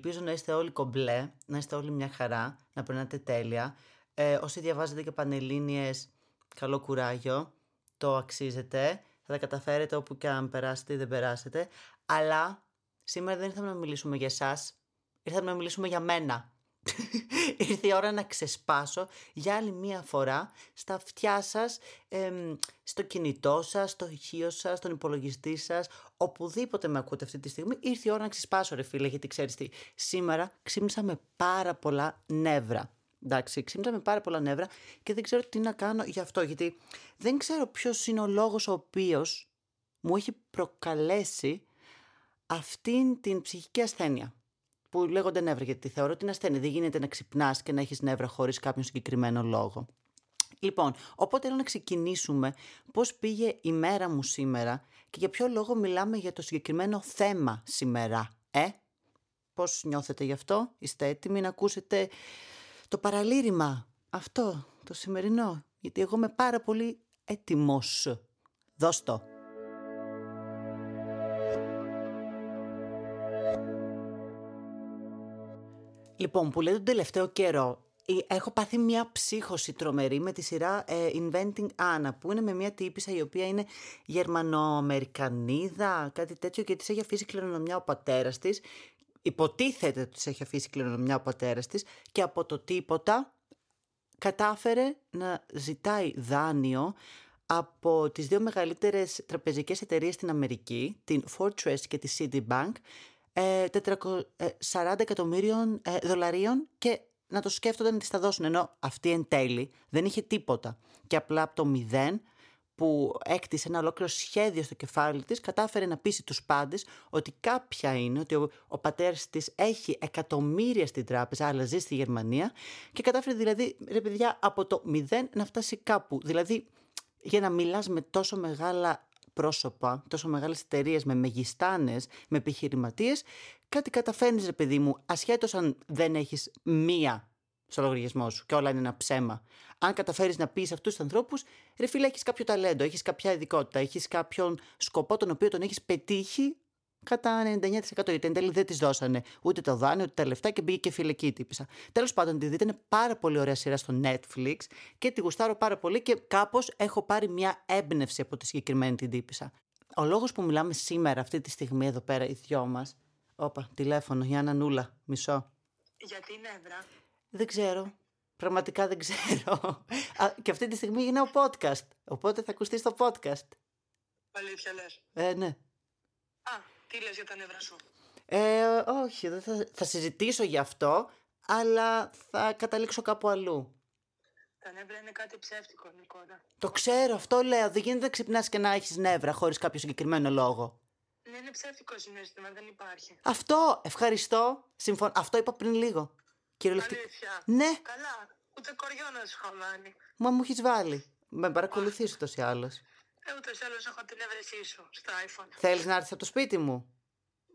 Ελπίζω να είστε όλοι κομπλέ, να είστε όλοι μια χαρά, να περνάτε τέλεια. Ε, όσοι διαβάζετε και πανελλήνιες, καλό κουράγιο, το αξίζετε. Θα τα καταφέρετε όπου και αν περάσετε ή δεν περάσετε. Αλλά σήμερα δεν ήρθαμε να μιλήσουμε για εσάς, ήρθαμε να μιλήσουμε για μένα. Ήρθε η ώρα να ξεσπάσω για άλλη μία φορά στα αυτιά σας, στο κινητό σας, στο ηχείο σας, στον υπολογιστή σας, οπουδήποτε με ακούτε αυτή τη στιγμή. Ήρθε η ώρα να ξεσπάσω ρε φίλε, γιατί ξέρεις τι, σήμερα ξύπνησα με πάρα πολλά νεύρα. Εντάξει, ξύπνησα με πάρα πολλά νεύρα και δεν ξέρω τι να κάνω γι' αυτό, γιατί δεν ξέρω ποιος είναι ο λόγος ο οποίος μου έχει προκαλέσει αυτήν την ψυχική ασθένεια που λέγονται νεύρα, γιατί θεωρώ ότι είναι ασθένεια. Δεν γίνεται να ξυπνάς και να έχεις νεύρα χωρίς κάποιον συγκεκριμένο λόγο. Λοιπόν, οπότε θέλω να ξεκινήσουμε πώς πήγε η μέρα μου σήμερα και για ποιο λόγο μιλάμε για το συγκεκριμένο θέμα σήμερα. Ε, πώς νιώθετε γι' αυτό, είστε έτοιμοι να ακούσετε το παραλήρημα αυτό, το σημερινό, γιατί εγώ είμαι πάρα πολύ έτοιμος. Δώσ' το. Λοιπόν, που λέτε τον τελευταίο καιρό, έχω πάθει μια ψύχωση τρομερή με τη σειρά ε, Inventing Anna, που είναι με μια τύπησα η οποία είναι Γερμανοαμερικανίδα, κάτι τέτοιο, και της έχει αφήσει κληρονομιά ο πατέρας της. Υποτίθεται ότι της έχει αφήσει κληρονομιά ο πατέρας της, και από το τίποτα κατάφερε να ζητάει δάνειο από τις δύο μεγαλύτερες τραπεζικές εταιρείες στην Αμερική, την Fortress και τη Citibank, 440 ε, εκατομμύριων ε, δολαρίων και να το σκέφτονται να τη τα δώσουν. Ενώ αυτή εν τέλει δεν είχε τίποτα. Και απλά από το μηδέν που έκτισε ένα ολόκληρο σχέδιο στο κεφάλι της, κατάφερε να πείσει τους πάντες ότι κάποια είναι, ότι ο, ο πατέρας της έχει εκατομμύρια στην τράπεζα, αλλά ζει στη Γερμανία και κατάφερε δηλαδή, ρε παιδιά, από το μηδέν να φτάσει κάπου. Δηλαδή, για να μιλάς με τόσο μεγάλα πρόσωπα, τόσο μεγάλες εταιρείες με μεγιστάνες, με επιχειρηματίες, κάτι καταφέρνεις, ρε παιδί μου, ασχέτως αν δεν έχεις μία στο λογαριασμό σου και όλα είναι ένα ψέμα. Αν καταφέρεις να πεις αυτούς τους ανθρώπους, ρε φίλε, έχεις κάποιο ταλέντο, έχεις κάποια ειδικότητα, έχεις κάποιον σκοπό τον οποίο τον έχεις πετύχει κατά 99% γιατί εν τέλει δεν της δώσανε ούτε το δάνειο ούτε τα λεφτά και μπήκε και φυλακή η τύπησα. Τέλος πάντων, τη δείτε, είναι πάρα πολύ ωραία σειρά στο Netflix και τη γουστάρω πάρα πολύ και κάπως έχω πάρει μια έμπνευση από τη συγκεκριμένη την τύπησα. Ο λόγος που μιλάμε σήμερα, αυτή τη στιγμή εδώ πέρα, οι δυο μας. Όπα, τηλέφωνο, Γιάννα Νούλα, μισό. Γιατί νεύρα. Δεν ξέρω. Πραγματικά δεν ξέρω. και αυτή τη στιγμή είναι ο podcast. Οπότε θα ακουστεί στο podcast. Αλήθεια λες. Ε, ναι. Α, τι λες για τα νεύρα σου; Ε, όχι, δεν θα, θα συζητήσω γι' αυτό, αλλά θα καταλήξω κάπου αλλού. Τα νεύρα είναι κάτι ψεύτικο, Νικόνα. Το ξέρω, αυτό λέω. Δεν γίνεται να ξυπνάς και να έχεις νεύρα χωρίς κάποιο συγκεκριμένο λόγο. Ναι, είναι ψεύτικο συνέστημα, δεν υπάρχει. Αυτό, ευχαριστώ. Συμφων... Αυτό είπα πριν λίγο. Κυριολεκτικά. Αλήθεια. Ναι. Καλά, ούτε κοριό να σου χαμάνει. Μα μου έχεις βάλει. Με παρακολουθείς ούτως ή άλλως. Ε, ούτως ή άλλως έχω την έβρεσή σου στο iPhone. Θέλεις να έρθεις από το σπίτι μου;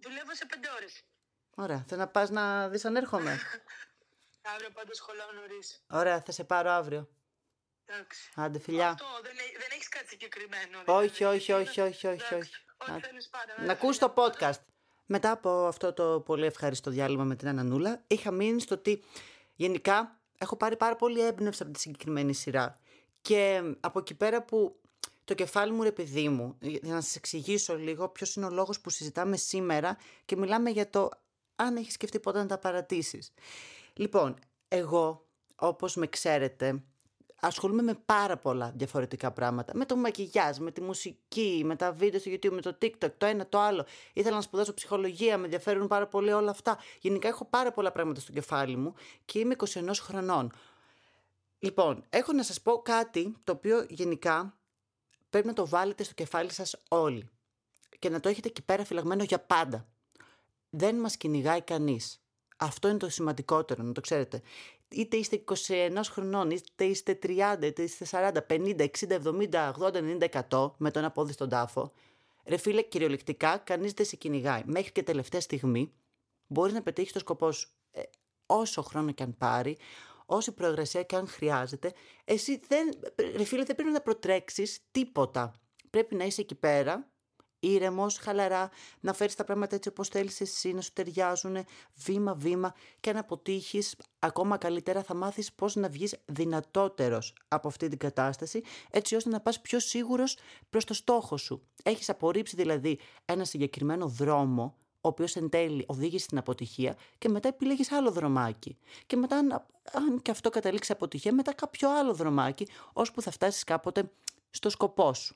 Δουλεύω σε πέντε ώρες. Ωραία. Θέλω να πας να δεις αν έρχομαι; αύριο πάντως σχολάω νωρίς. Ωραία, θα σε πάρω αύριο. Εντάξει. Άντε, φιλιά. Αυτό δεν, δεν έχεις κάτι συγκεκριμένο. Όχι, όχι, όχι, όχι, όχι. όχι. Να ακούσει το podcast. Μετά από αυτό το πολύ ευχαριστώ διάλειμμα με την Ανανούλα, είχα μείνει στο ότι γενικά έχω πάρει πάρα πολύ έμπνευση από τη συγκεκριμένη σειρά. Και από εκεί πέρα που το κεφάλι μου, ρε παιδί μου, για να σας εξηγήσω λίγο ποιος είναι ο λόγος που συζητάμε σήμερα και μιλάμε για το αν έχεις σκεφτεί ποτέ να τα παρατήσεις. Λοιπόν, εγώ, όπως με ξέρετε, ασχολούμαι με πάρα πολλά διαφορετικά πράγματα. Με το μακιγιάζ, με τη μουσική, με τα βίντεο στο YouTube, με το TikTok, το ένα, το άλλο. Ήθελα να σπουδάσω ψυχολογία, με ενδιαφέρουν πάρα πολύ όλα αυτά. Γενικά έχω πάρα πολλά πράγματα στο κεφάλι μου και είμαι 21 χρονών. Λοιπόν, έχω να σας πω κάτι το οποίο γενικά πρέπει να το βάλετε στο κεφάλι σας όλοι και να το έχετε εκεί πέρα φυλαγμένο για πάντα. Δεν μας κυνηγάει κανείς. Αυτό είναι το σημαντικότερο, να το ξέρετε. Είτε είστε 21 χρονών, είτε είστε 30, είτε είστε 40, 50, 60, 70, 80, 90, 100 με τον απόδι στον τάφο. Ρε φίλε, κυριολεκτικά κανείς δεν σε κυνηγάει. Μέχρι και τελευταία στιγμή μπορεί να πετύχει το σκοπό σου. Ε, όσο χρόνο και αν πάρει, όση προεργασία και αν χρειάζεται, εσύ δεν, ρε φίλε, δεν πρέπει να προτρέξεις τίποτα. Πρέπει να είσαι εκεί πέρα ήρεμος, χαλαρά, να φέρεις τα πράγματα έτσι όπως θέλεις εσύ, να σου ταιριάζουν βήμα-βήμα και αν αποτύχεις, ακόμα καλύτερα θα μάθεις πώς να βγεις δυνατότερος από αυτή την κατάσταση, έτσι ώστε να πας πιο σίγουρος προς το στόχο σου. Έχεις απορρίψει δηλαδή ένα συγκεκριμένο δρόμο ο οποίος εν τέλει οδήγησε στην αποτυχία και μετά επιλέγεις άλλο δρομάκι. Και μετά, αν και αυτό καταλήξει αποτυχία, μετά κάποιο άλλο δρομάκι, ώσπου θα φτάσεις κάποτε στο σκοπό σου.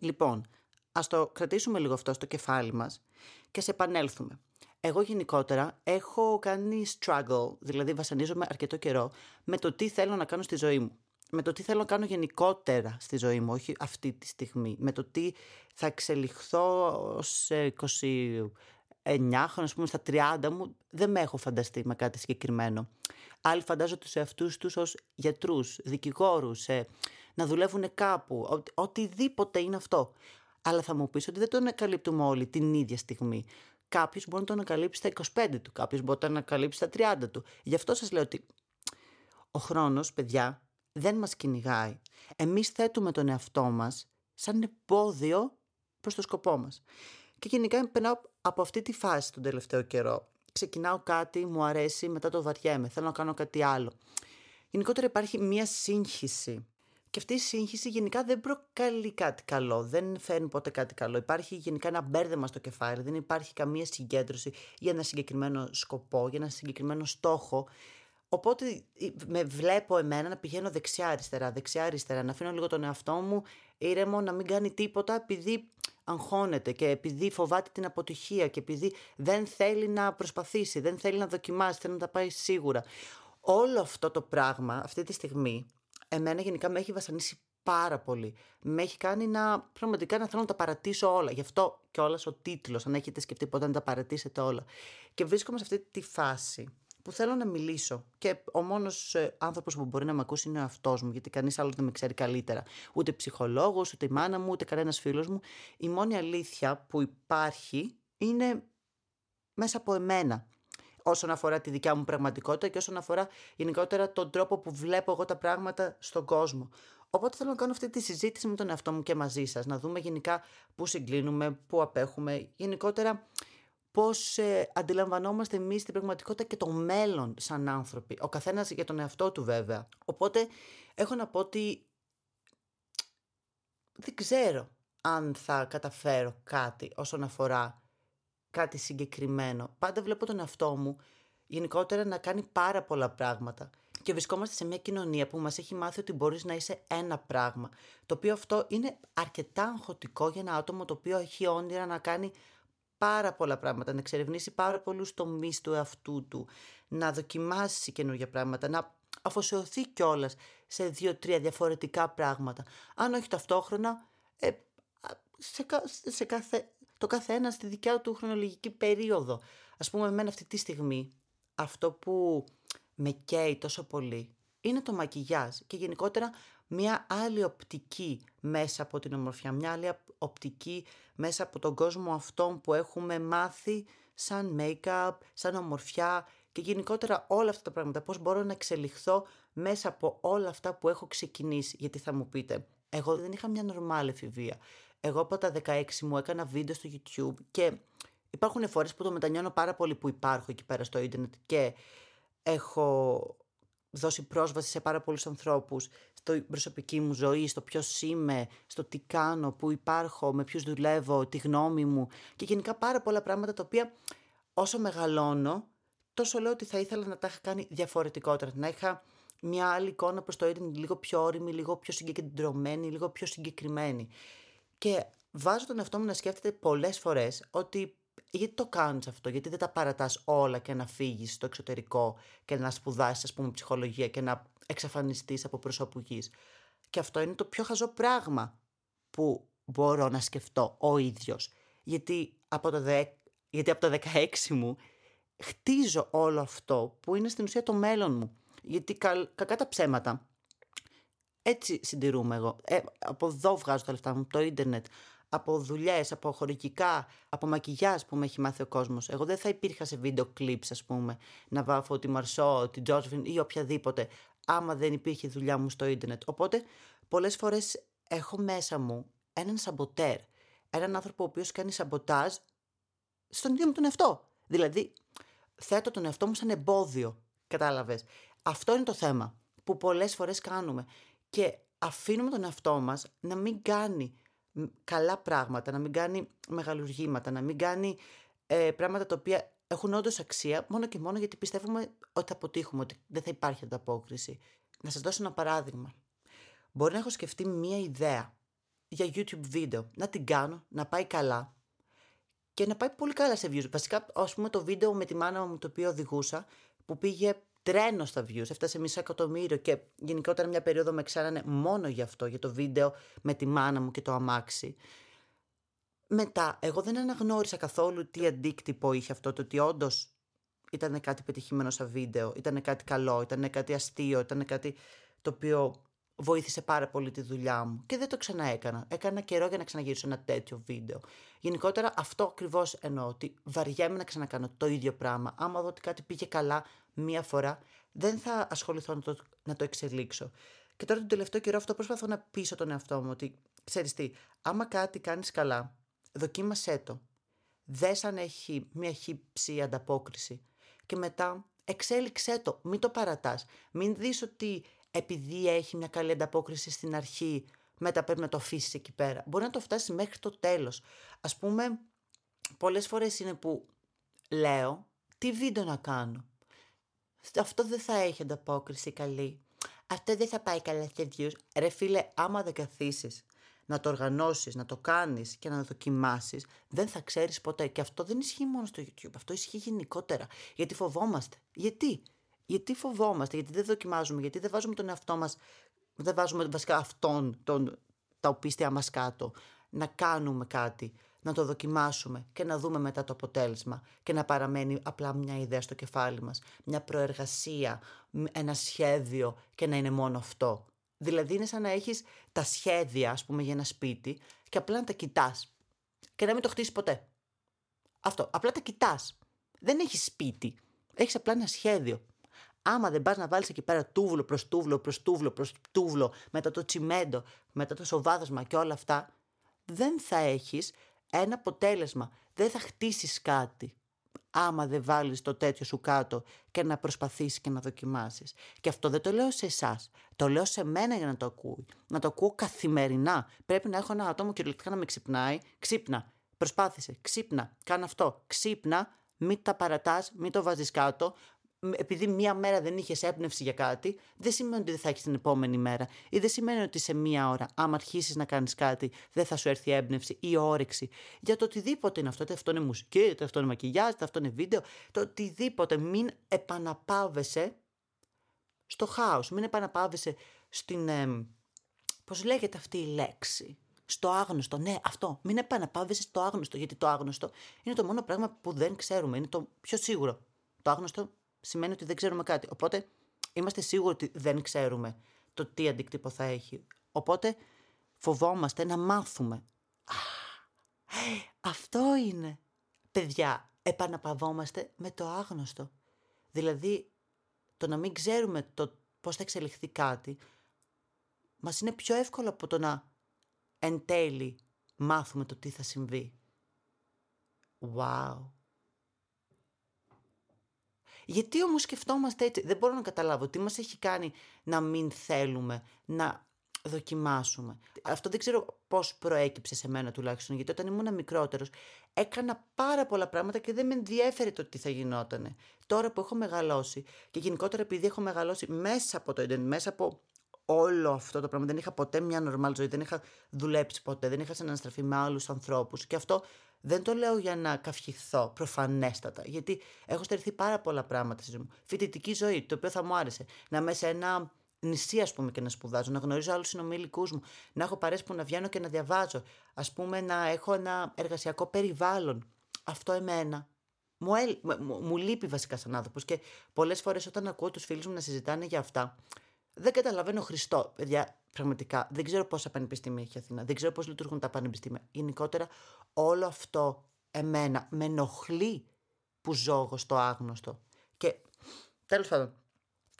Λοιπόν, ας το κρατήσουμε λίγο αυτό στο κεφάλι μας και σε επανέλθουμε. Εγώ γενικότερα έχω κάνει struggle, δηλαδή βασανίζομαι αρκετό καιρό με το τι θέλω να κάνω στη ζωή μου. Με το τι θέλω να κάνω γενικότερα στη ζωή μου, όχι αυτή τη στιγμή. Με το τι θα εξελιχθώ σε 9 χρόνια, ας πούμε, στα 30 μου, δεν με έχω φανταστεί με κάτι συγκεκριμένο. Άλλοι φαντάζονται τους εαυτούς τους ως γιατρούς, δικηγόρους, ε, να δουλεύουν κάπου, ο, οτιδήποτε είναι αυτό. Αλλά θα μου πεις ότι δεν το ανακαλύπτουμε όλοι την ίδια στιγμή. Κάποιος μπορεί να το ανακαλύψει στα 25 του, κάποιος μπορεί να το ανακαλύψει στα 30 του. Γι' αυτό σας λέω ότι ο χρόνος, παιδιά, δεν μας κυνηγάει. Εμείς θέτουμε τον εαυτό μας σαν εμπόδιο προς το σκοπό μας. Και γενικά περνάω από αυτή τη φάση τον τελευταίο καιρό. Ξεκινάω κάτι, μου αρέσει, μετά το βαριέμαι, θέλω να κάνω κάτι άλλο. Γενικότερα υπάρχει μία σύγχυση. Και αυτή η σύγχυση γενικά δεν προκαλεί κάτι καλό, δεν φέρνει ποτέ κάτι καλό. Υπάρχει γενικά ένα μπέρδεμα στο κεφάλι, δεν υπάρχει καμία συγκέντρωση για ένα συγκεκριμένο σκοπό, για ένα συγκεκριμένο στόχο. Οπότε με βλέπω εμένα να πηγαίνω δεξιά-αριστερά, δεξιά-αριστερά, να αφήνω λίγο τον εαυτό μου ήρεμο να μην κάνει τίποτα επειδή αγχώνεται και επειδή φοβάται την αποτυχία και επειδή δεν θέλει να προσπαθήσει, δεν θέλει να δοκιμάσει, θέλει να τα πάει σίγουρα. Όλο αυτό το πράγμα αυτή τη στιγμή εμένα γενικά με έχει βασανίσει πάρα πολύ. Με έχει κάνει να πραγματικά να θέλω να τα παρατήσω όλα. Γι' αυτό και όλα ο τίτλος, αν έχετε σκεφτεί ποτέ να τα παρατήσετε όλα. Και βρίσκομαι σε αυτή τη φάση που θέλω να μιλήσω. Και ο μόνος ε, άνθρωπος που μπορεί να με ακούσει είναι ο εαυτός μου, γιατί κανείς άλλος δεν με ξέρει καλύτερα. Ούτε ψυχολόγος, ούτε η μάνα μου, ούτε κανένας φίλος μου. Η μόνη αλήθεια που υπάρχει είναι μέσα από εμένα. Όσον αφορά τη δικιά μου πραγματικότητα και όσον αφορά γενικότερα τον τρόπο που βλέπω εγώ τα πράγματα στον κόσμο. Οπότε θέλω να κάνω αυτή τη συζήτηση με τον εαυτό μου και μαζί σας, να δούμε γενικά πού συγκλίνουμε, πού απέχουμε, γενικότερα πώς ε, αντιλαμβανόμαστε εμείς την πραγματικότητα και το μέλλον σαν άνθρωποι. Ο καθένας για τον εαυτό του βέβαια. Οπότε έχω να πω ότι δεν ξέρω αν θα καταφέρω κάτι όσον αφορά κάτι συγκεκριμένο. Πάντα βλέπω τον εαυτό μου γενικότερα να κάνει πάρα πολλά πράγματα. Και βρισκόμαστε σε μια κοινωνία που μας έχει μάθει ότι μπορείς να είσαι ένα πράγμα. Το οποίο αυτό είναι αρκετά αγχωτικό για ένα άτομο το οποίο έχει όνειρα να κάνει πάρα πολλά πράγματα, να εξερευνήσει πάρα πολλούς τομείς του εαυτού του, να δοκιμάσει καινούργια πράγματα, να αφοσιωθεί κιόλας σε δύο-τρία διαφορετικά πράγματα. Αν όχι ταυτόχρονα, ε, σε, σε κάθε, το καθένα στη δικιά του χρονολογική περίοδο. Ας πούμε, εμένα αυτή τη στιγμή, αυτό που με καίει τόσο πολύ είναι το μακιγιάζ και γενικότερα μια άλλη οπτική μέσα από την ομορφιά, μια άλλη οπτική μέσα από τον κόσμο αυτόν που έχουμε μάθει σαν make-up, σαν ομορφιά και γενικότερα όλα αυτά τα πράγματα, πώς μπορώ να εξελιχθώ μέσα από όλα αυτά που έχω ξεκινήσει. Γιατί θα μου πείτε, εγώ δεν είχα μια νορμάλ εφηβεία. Εγώ από τα 16 μου έκανα βίντεο στο YouTube και υπάρχουν φορές που το μετανιώνω πάρα πολύ που υπάρχω εκεί πέρα στο ίντερνετ και έχω δώσει πρόσβαση σε πάρα πολλούς ανθρώπους στην προσωπική μου ζωή, στο ποιος είμαι, στο τι κάνω, πού υπάρχω, με ποιους δουλεύω, τη γνώμη μου και γενικά πάρα πολλά πράγματα τα οποία όσο μεγαλώνω τόσο λέω ότι θα ήθελα να τα είχα κάνει διαφορετικότερα, να είχα μια άλλη εικόνα προς το ίντερνετ, λίγο πιο όρημη, λίγο πιο συγκεντρωμένη, λίγο πιο συγκεκριμένη. Και βάζω τον εαυτό μου να σκέφτεται πολλές φορές ότι γιατί το κάνεις αυτό, γιατί δεν τα παρατάς όλα και να φύγεις στο εξωτερικό και να σπουδάσεις ας πούμε ψυχολογία και να εξαφανιστείς από προσώπου γης. Και αυτό είναι το πιο χαζό πράγμα που μπορώ να σκεφτώ ο ίδιος. Γιατί από το, δε... γιατί από το 16 μου χτίζω όλο αυτό που είναι στην ουσία το μέλλον μου. Γιατί κα... κακά τα ψέματα. Έτσι συντηρούμε εγώ. Ε, από εδώ βγάζω τα λεφτά μου, το ίντερνετ από δουλειές, από χορηγικά, από μακιγιάζ που με έχει μάθει ο κόσμος. Εγώ δεν θα υπήρχα σε βίντεο clips, ας πούμε, να βάφω τη Μαρσό, τη Τζόρφιν ή οποιαδήποτε, άμα δεν υπήρχε δουλειά μου στο ίντερνετ. Οπότε, πολλές φορές έχω μέσα μου έναν σαμποτέρ. έναν άνθρωπο ο οποίος κάνει σαμποτάζ στον ίδιο μου τον εαυτό. Δηλαδή, θέτω τον εαυτό μου σαν εμπόδιο. Κατάλαβες. Αυτό είναι το θέμα που πολλές φορές κάνουμε. Και αφήνουμε τον εαυτό μας να μην κάνει καλά πράγματα, να μην κάνει μεγαλουργήματα, να μην κάνει ε, πράγματα τα οποία έχουν όντως αξία μόνο και μόνο γιατί πιστεύουμε ότι θα αποτύχουμε, ότι δεν θα υπάρχει ανταπόκριση. Να σας δώσω ένα παράδειγμα. Μπορεί να έχω σκεφτεί μία ιδέα για YouTube βίντεο, να την κάνω, να πάει καλά και να πάει πολύ καλά σε views. Βασικά, ας πούμε, το βίντεο με τη μάνα μου το οποίο οδηγούσα, που πήγε τρένο στα views, έφτασε μισό εκατομμύριο και γενικότερα μια περίοδο με ξέρανε μόνο γι' αυτό, για το βίντεο με τη μάνα μου και το αμάξι. Μετά, εγώ δεν αναγνώρισα καθόλου τι αντίκτυπο είχε αυτό, το ότι όντως ήταν κάτι πετυχημένο σαν βίντεο, ήταν κάτι καλό, ήταν κάτι αστείο, ήταν κάτι το οποίο βοήθησε πάρα πολύ τη δουλειά μου και δεν το ξαναέκανα. Έκανα καιρό για να ξαναγυρίσω ένα τέτοιο βίντεο. Γενικότερα αυτό ακριβώς εννοώ, ότι βαριέμαι να ξανακάνω το ίδιο πράγμα. Άμα δω ότι κάτι πήγε καλά μία φορά, δεν θα ασχοληθώ να το, να το εξελίξω. Και τώρα τον τελευταίο καιρό αυτό προσπαθώ να πείσω τον εαυτό μου ότι ξέρεις τι, άμα κάτι κάνεις καλά, δοκίμασέ το. Δες αν έχει μία χύψη ανταπόκριση. Και μετά εξέλιξέ το, μην το παρατάς. Μην δεις ότι επειδή έχει μια καλή ανταπόκριση στην αρχή, μετά πρέπει να το αφήσεις εκεί πέρα. Μπορεί να το φτάσεις μέχρι το τέλος. Ας πούμε, πολλές φορές είναι που λέω τι βίντεο να κάνω. Αυτό δεν θα έχει ανταπόκριση καλή. Αυτό δεν θα πάει καλά σε views. Ρε φίλε, άμα δεν καθίσεις να το οργανώσεις, να το κάνεις και να το δοκιμάσεις, δεν θα ξέρεις ποτέ. Και αυτό δεν ισχύει μόνο στο YouTube, αυτό ισχύει γενικότερα. Γιατί φοβόμαστε. Γιατί; Γιατί φοβόμαστε, γιατί δεν δοκιμάζουμε, γιατί δεν βάζουμε τον εαυτό μας, δεν βάζουμε βασικά αυτόν τον, τα οπίστια μας κάτω, να κάνουμε κάτι, να το δοκιμάσουμε και να δούμε μετά το αποτέλεσμα και να παραμένει απλά μια ιδέα στο κεφάλι μας, μια προεργασία, ένα σχέδιο και να είναι μόνο αυτό. Δηλαδή είναι σαν να έχεις τα σχέδια, ας πούμε, για ένα σπίτι και απλά να τα κοιτάς και να μην το χτίσεις ποτέ. Αυτό, απλά τα κοιτάς. Δεν έχεις σπίτι, έχεις απλά ένα σχέδιο. Άμα δεν πας να βάλεις εκεί πέρα τούβλο προς τούβλο προς τούβλο προς τούβλο, μετά το τσιμέντο, μετά το σοβάδασμα και όλα αυτά, δεν θα έχεις ένα αποτέλεσμα. Δεν θα χτίσεις κάτι άμα δεν βάλεις το τέτοιο σου κάτω και να προσπαθήσεις και να δοκιμάσεις. Και αυτό δεν το λέω σε εσάς. Το λέω σε μένα για να το ακούει. Να το ακούω καθημερινά. Πρέπει να έχω ένα άτομο κυριολεκτικά να με ξυπνάει. Ξύπνα. Προσπάθησε. Ξύπνα. Κάνε αυτό. Ξύπνα. Μην τα παρατάς, μην το βάζεις κάτω, επειδή μία μέρα δεν είχες έμπνευση για κάτι, δεν σημαίνει ότι δεν θα έχεις την επόμενη μέρα. Ή δεν σημαίνει ότι σε μία ώρα, άμα αρχίσεις να κάνεις κάτι, δεν θα σου έρθει έμπνευση ή όρεξη. Για το οτιδήποτε είναι αυτό. Είτε αυτό είναι μουσική, είτε αυτό είναι μακιγιάζ, είτε αυτό είναι βίντεο. Το οτιδήποτε. Μην επαναπάβεσαι στο χάος. Μην επαναπάβεσαι στην. Ε, Πώς λέγεται αυτή η λέξη; Στο άγνωστο. Ναι, αυτό. Μην επαναπάβεσαι στο άγνωστο. Γιατί το άγνωστο είναι το μόνο πράγμα που δεν ξέρουμε. Είναι το πιο σίγουρο. Το άγνωστο σημαίνει ότι δεν ξέρουμε κάτι. Οπότε είμαστε σίγουροι ότι δεν ξέρουμε το τι αντίκτυπο θα έχει. Οπότε φοβόμαστε να μάθουμε. αυτό είναι. Παιδιά, επαναπαυόμαστε με το άγνωστο. Δηλαδή, το να μην ξέρουμε το πώς θα εξελιχθεί κάτι, μας είναι πιο εύκολο από το να εν τέλει μάθουμε το τι θα συμβεί. Wow. Γιατί όμως σκεφτόμαστε έτσι. Δεν μπορώ να καταλάβω τι μας έχει κάνει να μην θέλουμε να δοκιμάσουμε. Αυτό δεν ξέρω πώς προέκυψε σε μένα τουλάχιστον, γιατί όταν ήμουν μικρότερος έκανα πάρα πολλά πράγματα και δεν με ενδιέφερε το τι θα γινότανε. Τώρα που έχω μεγαλώσει και γενικότερα επειδή έχω μεγαλώσει μέσα από το ίντερνετ, μέσα από όλο αυτό το πράγμα. Δεν είχα ποτέ μια νορμάλ ζωή, δεν είχα δουλέψει ποτέ, δεν είχα συναναστραφεί με άλλους ανθρώπους. Και αυτό δεν το λέω για να καυχηθώ προφανέστατα, γιατί έχω στερηθεί πάρα πολλά πράγματα στη ζωή μου. Φοιτητική ζωή, το οποίο θα μου άρεσε. Να είμαι σε ένα νησί, ας πούμε, και να σπουδάζω, να γνωρίζω άλλους συνομιλικούς μου, να έχω παρέσει που να βγαίνω και να διαβάζω. Α πούμε, να έχω ένα εργασιακό περιβάλλον. Αυτό εμένα. Μου, μου, μου λείπει βασικά σαν άνθρωπος και πολλές φορές όταν ακούω τους φίλους μου να συζητάνε για αυτά, δεν καταλαβαίνω Χριστό. Παιδιά, πραγματικά δεν ξέρω πόσα πανεπιστήμια έχει η Αθήνα, δεν ξέρω πώς λειτουργούν τα πανεπιστήμια. Γενικότερα, όλο αυτό εμένα με ενοχλεί που ζω εγώ στο άγνωστο. Και τέλος πάντων,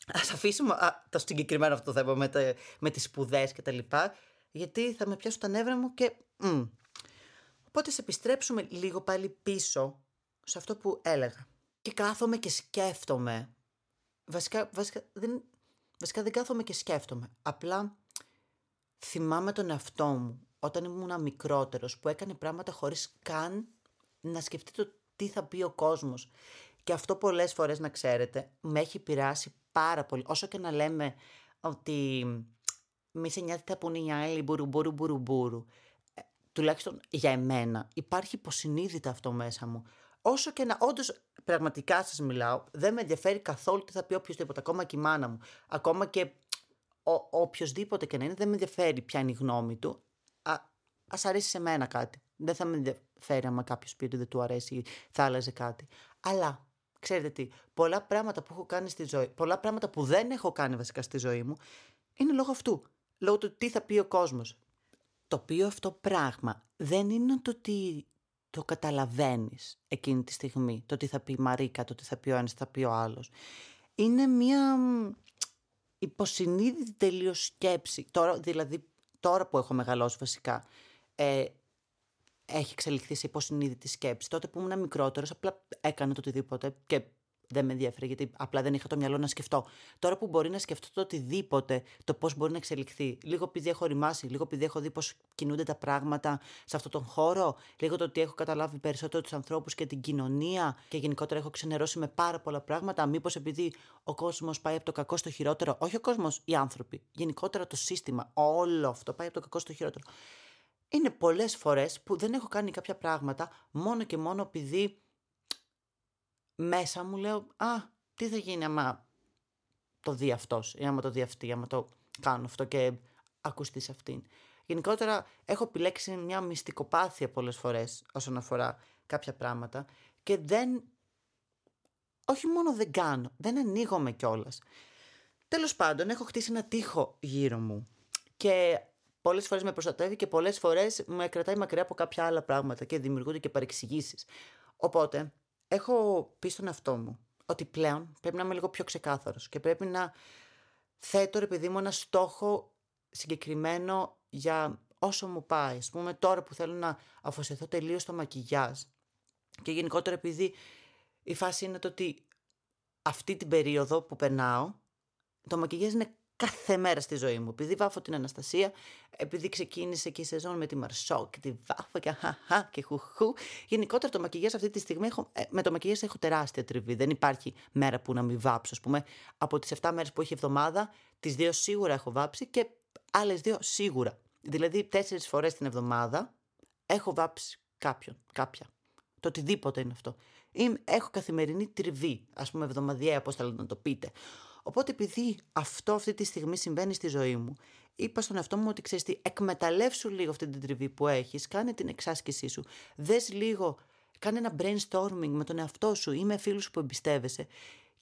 ας αφήσουμε α, το συγκεκριμένο αυτό το θέμα με, με τις σπουδές και τα λοιπά, γιατί θα με πιάσουν τα νεύρα μου και. Μ. Οπότε σε επιστρέψουμε λίγο πάλι πίσω σε αυτό που έλεγα. Και κάθομαι και σκέφτομαι. Βασικά, βασικά, δεν, βασικά δεν κάθομαι και σκέφτομαι. Απλά θυμάμαι τον εαυτό μου όταν ήμουν μικρότερος που έκανε πράγματα χωρίς καν να σκεφτεί το τι θα πει ο κόσμος. Και αυτό πολλές φορές να ξέρετε με έχει πειράσει πάρα πολύ. Όσο και να λέμε ότι μη σε νοιάζει θα πούνε οι άλλοι μπουρου μπουρου μπουρου ε, τουλάχιστον για εμένα υπάρχει υποσυνείδητα αυτό μέσα μου. Όσο και να, όντως πραγματικά σας μιλάω, δεν με ενδιαφέρει καθόλου τι θα πει οποιοδήποτε, ακόμα και η μάνα μου. Ακόμα και ο, οποιοδήποτε και να είναι, δεν με ενδιαφέρει ποια είναι η γνώμη του. Α ας αρέσει σε μένα κάτι. Δεν θα με ενδιαφέρει άμα κάποιος πει ότι δεν του αρέσει ή θα άλλαζε κάτι. Αλλά ξέρετε τι, πολλά πράγματα που έχω κάνει στη ζωή, πολλά πράγματα που δεν έχω κάνει βασικά στη ζωή μου, είναι λόγω αυτού. Λόγω του τι θα πει ο κόσμος. Το οποίο αυτό πράγμα δεν είναι το ότι το καταλαβαίνεις εκείνη τη στιγμή. Το τι θα πει η Μαρίκα, το τι θα πει ο ένας, θα πει ο άλλος. Είναι μια υποσυνείδητη τελείως σκέψη. Τώρα, δηλαδή, τώρα που έχω μεγαλώσει βασικά, ε, έχει εξελιχθεί σε υποσυνείδητη σκέψη. Τότε που ήμουν μικρότερος, απλά έκανα το οτιδήποτε και δεν με ενδιαφέρει, γιατί απλά δεν είχα το μυαλό να σκεφτώ. Τώρα που μπορεί να σκεφτώ το οτιδήποτε, το πώς μπορεί να εξελιχθεί, λίγο επειδή έχω ρημάσει, λίγο επειδή έχω δει πώς κινούνται τα πράγματα σε αυτόν τον χώρο, λίγο το ότι έχω καταλάβει περισσότερο τους ανθρώπους και την κοινωνία και γενικότερα έχω ξενερώσει με πάρα πολλά πράγματα. Μήπως επειδή ο κόσμος πάει από το κακό στο χειρότερο, όχι ο κόσμος, οι άνθρωποι, γενικότερα το σύστημα, όλο αυτό πάει από το κακό στο χειρότερο. Είναι πολλές φορές που δεν έχω κάνει κάποια πράγματα μόνο και μόνο επειδή μέσα μου λέω «Α, τι θα γίνει άμα το δει αυτός ή άμα το δει αυτή, άμα το κάνω αυτό και ακουστείς σε αυτήν». Γενικότερα έχω επιλέξει μια μυστικοπάθεια πολλές φορές όσον αφορά κάποια πράγματα και δεν... Όχι μόνο δεν κάνω, δεν ανοίγομαι κιόλας. Τέλος πάντων, έχω χτίσει ένα τείχο γύρω μου και πολλές φορές με προστατεύει και πολλές φορές με κρατάει μακριά από κάποια άλλα πράγματα και δημιουργούνται και παρεξηγήσεις. Οπότε, έχω πει στον εαυτό μου ότι πλέον πρέπει να είμαι λίγο πιο ξεκάθαρος και πρέπει να θέτω, ρε παιδί μου, ένα στόχο συγκεκριμένο για όσο μου πάει. Α πούμε, τώρα που θέλω να αφοσιωθώ τελείως στο μακιγιάζ και γενικότερα επειδή η φάση είναι το ότι αυτή την περίοδο που περνάω, το μακιγιάζ είναι κάθε μέρα στη ζωή μου. Επειδή βάφω την Αναστασία, επειδή ξεκίνησε και η σεζόν με τη Μαρσό και τη βάφω και χαχά και χουχού. Γενικότερα το μακιγιάζ αυτή τη στιγμή έχω, ε, με το μακιγιάζ έχω τεράστια τριβή. Δεν υπάρχει μέρα που να μην βάψω. Ας πούμε, από τις 7 μέρες που έχει εβδομάδα, τις δύο σίγουρα έχω βάψει και άλλες δύο σίγουρα. Δηλαδή, τέσσερις φορές την εβδομάδα έχω βάψει κάποιον, κάποια. Το οτιδήποτε είναι αυτό. έχω καθημερινή τριβή, ας πούμε, εβδομαδιαία, πώς θα να το πείτε. Οπότε επειδή αυτό αυτή τη στιγμή συμβαίνει στη ζωή μου, είπα στον εαυτό μου ότι ξέρεις τι, εκμεταλλεύσου λίγο αυτή την τριβή που έχεις, κάνε την εξάσκησή σου, δες λίγο, κάνε ένα brainstorming με τον εαυτό σου ή με φίλους που εμπιστεύεσαι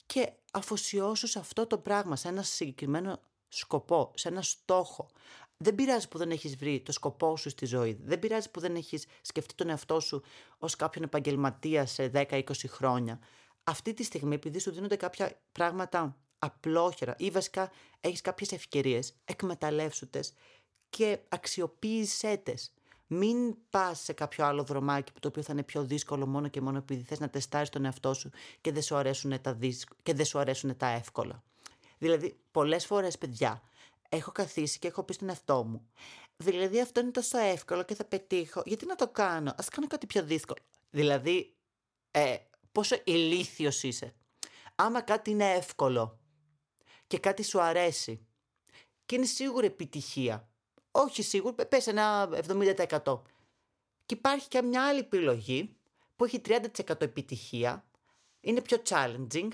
και αφοσιώσου σε αυτό το πράγμα, σε ένα συγκεκριμένο σκοπό, σε ένα στόχο. Δεν πειράζει που δεν έχεις βρει το σκοπό σου στη ζωή. Δεν πειράζει που δεν έχεις σκεφτεί τον εαυτό σου ως κάποιον επαγγελματία σε 10-20 χρόνια. Αυτή τη στιγμή, επειδή σου δίνονται κάποια πράγματα απλόχερα ή βασικά έχεις κάποιες ευκαιρίες, εκμεταλλεύσου και αξιοποίησέ τες. Μην πας σε κάποιο άλλο δρομάκι που το οποίο θα είναι πιο δύσκολο μόνο και μόνο επειδή θες να τεστάρεις τον εαυτό σου και δεν σου αρέσουν τα, και δεν σου αρέσουν τα εύκολα. Δηλαδή, πολλές φορές, παιδιά, έχω καθίσει και έχω πει στον εαυτό μου. Δηλαδή, αυτό είναι τόσο εύκολο και θα πετύχω. Γιατί να το κάνω, ας κάνω κάτι πιο δύσκολο. Δηλαδή, ε, πόσο ηλίθιος είσαι. Άμα κάτι είναι εύκολο και κάτι σου αρέσει και είναι σίγουρη επιτυχία. Όχι σίγουρη, πες ένα 70%. Και υπάρχει και μια άλλη επιλογή που έχει 30% επιτυχία, είναι πιο challenging.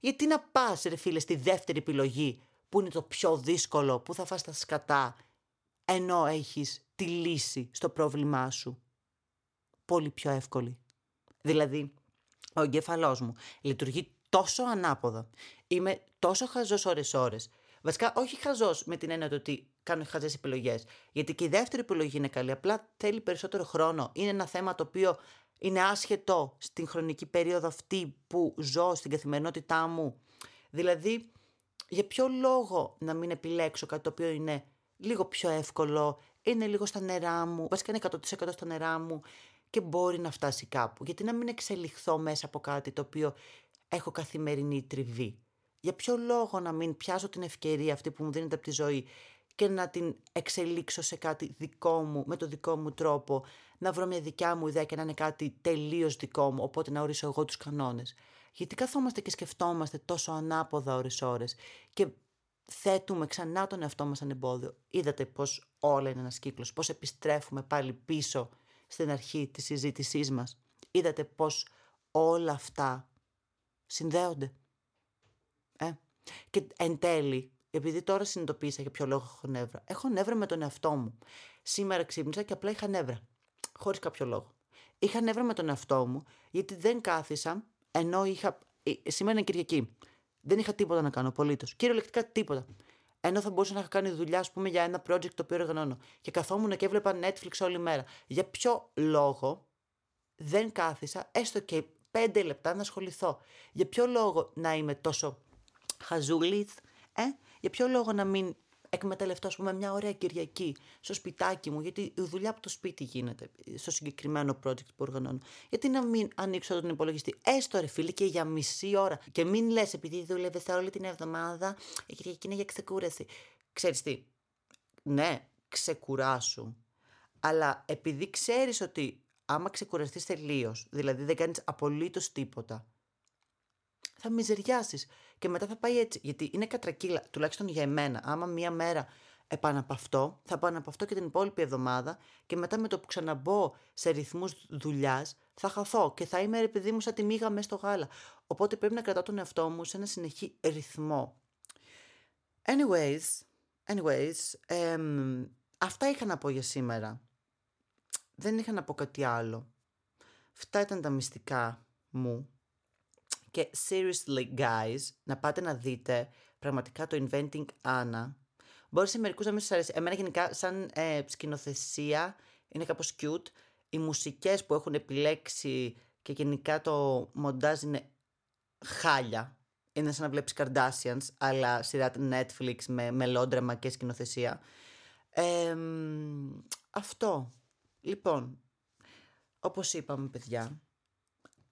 Γιατί να πας ρε φίλε στη δεύτερη επιλογή που είναι το πιο δύσκολο, που θα φας τα σκατά, ενώ έχεις τη λύση στο πρόβλημά σου; Πολύ πιο εύκολη. Δηλαδή, ο εγκέφαλός μου λειτουργεί τόσο ανάποδα. Είμαι τόσο χαζός ώρε-ώρε. Βασικά, όχι χαζός με την έννοια ότι κάνω χαζές επιλογές. Γιατί και η δεύτερη επιλογή είναι καλή. Απλά θέλει περισσότερο χρόνο. Είναι ένα θέμα το οποίο είναι άσχετο στην χρονική περίοδο αυτή που ζω στην καθημερινότητά μου. Δηλαδή, για ποιο λόγο να μην επιλέξω κάτι το οποίο είναι λίγο πιο εύκολο, είναι λίγο στα νερά μου, βασικά είναι 100% στα νερά μου και μπορεί να φτάσει κάπου. Γιατί να μην εξελιχθώ μέσα από κάτι το οποίο έχω καθημερινή τριβή. Για ποιο λόγο να μην πιάσω την ευκαιρία αυτή που μου δίνεται από τη ζωή και να την εξελίξω σε κάτι δικό μου, με το δικό μου τρόπο, να βρω μια δικιά μου ιδέα και να είναι κάτι τελείως δικό μου, οπότε να ορίσω εγώ τους κανόνες. Γιατί καθόμαστε και σκεφτόμαστε τόσο ανάποδα ώρες ώρες και θέτουμε ξανά τον εαυτό μας εμπόδιο. Είδατε πως όλα είναι ένας κύκλος, πως επιστρέφουμε πάλι πίσω στην αρχή της συζήτησής μας. Είδατε πως όλα αυτά συνδέονται. Ε; Και εν τέλει, επειδή τώρα συνειδητοποίησα για ποιο λόγο έχω νεύρα. Έχω νεύρα με τον εαυτό μου. Σήμερα ξύπνησα και απλά είχα νεύρα. Χωρίς κάποιο λόγο. Είχα νεύρα με τον εαυτό μου, γιατί δεν κάθισα ενώ είχα. Ε, σήμερα είναι Κυριακή. Δεν είχα τίποτα να κάνω απολύτως. Κυριολεκτικά τίποτα. Ενώ θα μπορούσα να είχα κάνει δουλειά, ας πούμε, για ένα project το οποίο οργανώνω. Και καθόμουν και έβλεπα Netflix όλη μέρα. Για ποιο λόγο δεν κάθισα έστω και πέντε λεπτά να ασχοληθώ. Για ποιο λόγο να είμαι τόσο χαζούλης, ε; για ποιο λόγο να μην εκμεταλλευτώ, ας πούμε, μια ωραία Κυριακή στο σπιτάκι μου, γιατί η δουλειά από το σπίτι γίνεται, στο συγκεκριμένο project που οργανώνω. Γιατί να μην ανοίξω τον υπολογιστή, έστω ρε φίλε και για μισή ώρα. Και μην λες, επειδή δουλεύει όλη την εβδομάδα, η Κυριακή είναι για ξεκούραση. Ξέρεις τι, ναι, ξεκουράσου. Αλλά επειδή ξέρεις ότι άμα ξεκουραστείς τελείως, δηλαδή δεν κάνεις απολύτως τίποτα, θα μιζεριάσεις. Και μετά θα πάει έτσι. Γιατί είναι κατρακύλα, τουλάχιστον για εμένα. Άμα μία μέρα επαναπαυτώ, θα επαναπαυτώ και την υπόλοιπη εβδομάδα και μετά με το που ξαναμπω σε ρυθμούς δουλειάς θα χαθώ και θα είμαι επειδή μου σαν τη μίγα μέσα στο γάλα. Οπότε πρέπει να κρατάω τον εαυτό μου σε ένα συνεχή ρυθμό. Anyways, anyways αυτά είχα να πω για σήμερα. Δεν είχα να πω κάτι άλλο. Αυτά ήταν τα μυστικά μου. Και seriously guys, να πάτε να δείτε πραγματικά το Inventing Anna. Μπορεί σε μερικούς να μην σας αρέσει. Εμένα γενικά σαν ε, σκηνοθεσία είναι κάπως cute. Οι μουσικές που έχουν επιλέξει και γενικά το μοντάζ είναι χάλια. Είναι σαν να βλέπεις Kardashians, αλλά σειρά Netflix με μελόντραμα και σκηνοθεσία. αυτό. Λοιπόν, όπως είπαμε παιδιά,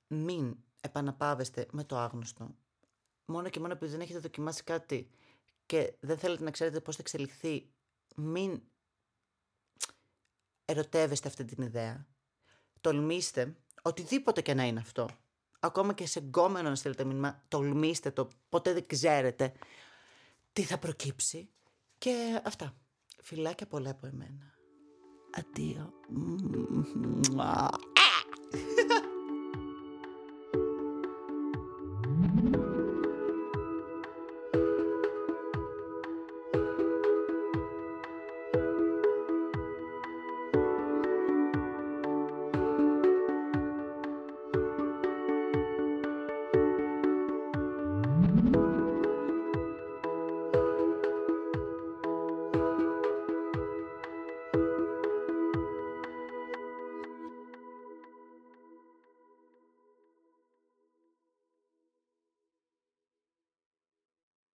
μην επαναπάβεστε με το άγνωστο. Μόνο και μόνο επειδή δεν έχετε δοκιμάσει κάτι και δεν θέλετε να ξέρετε πώς θα εξελιχθεί, μην ερωτεύεστε αυτή την ιδέα. Τολμήστε, οτιδήποτε και να είναι αυτό. Ακόμα και σε γκόμενο να στείλετε μήνυμα, τολμήστε το, ποτέ δεν ξέρετε τι θα προκύψει. Και αυτά. Φιλάκια πολλά από εμένα. Αντίο.